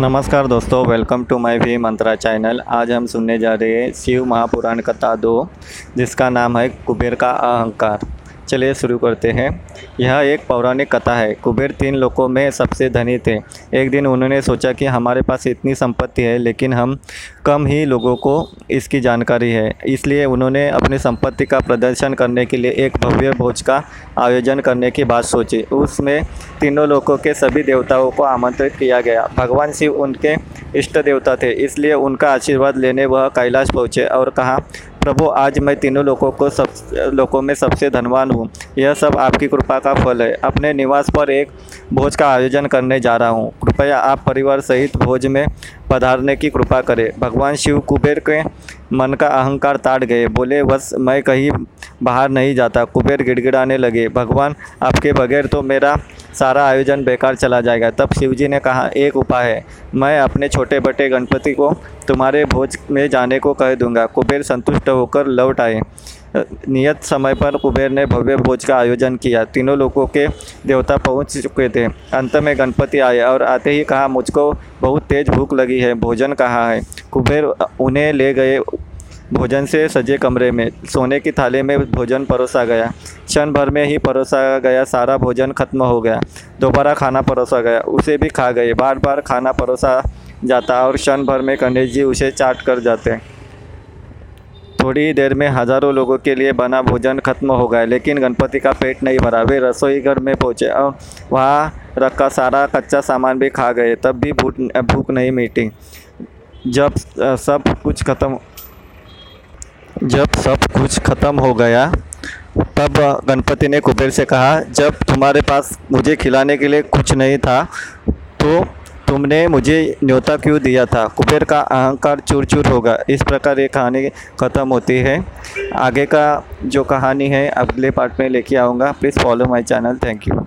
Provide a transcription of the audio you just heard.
नमस्कार दोस्तों welcome to my V Mantra channel आज हम सुनने जा रहे हैं शिव महापुराण कथा दो, जिसका नाम है कुबेर का अहंकार। चलिए शुरू करते हैं। यह एक पौराणिक कथा है। कुबेर तीन लोगों में सबसे धनी थे। एक दिन उन्होंने सोचा कि हमारे पास इतनी संपत्ति है, लेकिन हम कम ही लोगों को इसकी जानकारी है। इसलिए उन्होंने अपनी संपत्ति का प्रदर्शन करने के लिए एक भव्य भोज का आयोजन करने की बात सोची। उसमें तीनों लोगों के सभी देवताओं को आमंत्रित किया गया। भगवान शिव उनके इष्ट देवता थे, इसलिए उनका आशीर्वाद लेने वह कैलाश पहुँचे और कहा प्रभु, आज मैं तीनों लोगों को सब, लोगों में सबसे धनवान हूँ। यह सब आपकी कृपा का फल है। अपने निवास पर एक भोज का आयोजन करने जा रहा हूँ। कृपया आप परिवार सहित भोज में पधारने की कृपा करें। भगवान शिव कुबेर के मन का अहंकार ताड़ गए। बोले, बस, मैं कहीं बाहर नहीं जाता। कुबेर गिड़गिड़ाने लगे, भगवान, आपके बगैर तो मेरा सारा आयोजन बेकार चला जाएगा। तब शिवजी ने कहा, एक उपाय है। मैं अपने छोटे बटे गणपति को तुम्हारे भोज में जाने को कह दूँगा कुबेर संतुष्ट होकर लौट आए। नियत समय पर कुबेर ने भव्य भोज का आयोजन किया। तीनों लोगों के देवता पहुँच चुके थे। अंत में गणपति आए और आते ही कहा, मुझको बहुत तेज भूख लगी है। भोजन कहाँ है कुबेर उन्हें ले गए भोजन से सजे कमरे में। सोने की थाली में भोजन परोसा गया। क्षण भर में ही परोसा गया, सारा भोजन खत्म हो गया। दोबारा खाना परोसा गया। उसे भी खा गए। बार बार खाना परोसा जाता और क्षण भर में गणेश जी उसे चाट कर जाते। थोड़ी देर में हज़ारों लोगों के लिए बना भोजन खत्म हो गया, लेकिन गणपति का पेट नहीं भरा। वे रसोई घर में पहुँचे और वहाँ रखा सारा कच्चा सामान भी खा गए। तब भी भूख भूख नहीं मिटी। जब सब कुछ खत्म जब सब कुछ खत्म हो गया, तब गणपति ने कुबेर से कहा, जब तुम्हारे पास मुझे खिलाने के लिए कुछ नहीं था तो तुमने मुझे न्योता क्यों दिया था? कुबेर का अहंकार चूर चूर होगा। इस प्रकार ये कहानी ख़त्म होती है। आगे का जो कहानी है, अगले पार्ट में लेके आऊँगा। Please follow my channel thank you